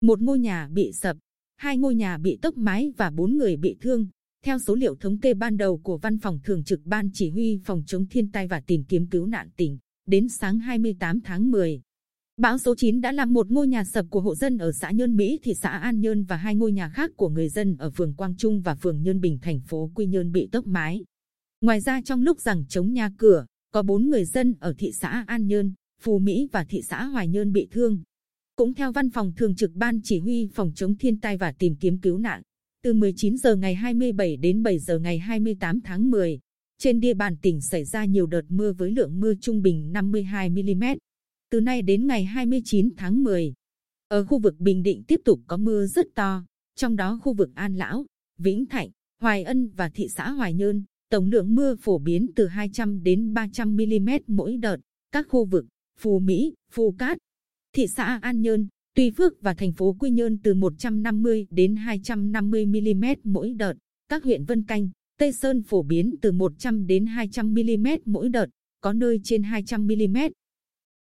một ngôi nhà bị sập, hai ngôi nhà bị tốc mái và bốn người bị thương. Theo số liệu thống kê ban đầu của Văn phòng Thường trực Ban Chỉ huy Phòng chống thiên tai và tìm kiếm cứu nạn tỉnh, đến sáng 28 tháng 10, bão số 9 đã làm một ngôi nhà sập của hộ dân ở xã Nhơn Mỹ, thị xã An Nhơn và hai ngôi nhà khác của người dân ở phường Quang Trung và phường Nhơn Bình, thành phố Quy Nhơn bị tốc mái. Ngoài ra trong lúc rằng chống nhà cửa, có bốn người dân ở thị xã An Nhơn, Phú Mỹ và thị xã Hoài Nhơn bị thương. Cũng theo Văn phòng Thường trực Ban Chỉ huy Phòng chống thiên tai và tìm kiếm cứu nạn, từ 19 giờ ngày 27 đến 7 giờ ngày 28 tháng 10, trên địa bàn tỉnh xảy ra nhiều đợt mưa với lượng mưa trung bình 52 mm. Từ nay đến ngày 29 tháng 10, ở khu vực Bình Định tiếp tục có mưa rất to, trong đó khu vực An Lão, Vĩnh Thạnh, Hoài Ân và thị xã Hoài Nhơn, tổng lượng mưa phổ biến từ 200 đến 300 mm mỗi đợt. Các khu vực Phú Mỹ, Phú Cát, thị xã An Nhơn, Tuy Phước và thành phố Quy Nhơn từ 150 đến 250 mm mỗi đợt. Các huyện Vân Canh, Tây Sơn phổ biến từ 100 đến 200 mm mỗi đợt, có nơi trên 200 mm.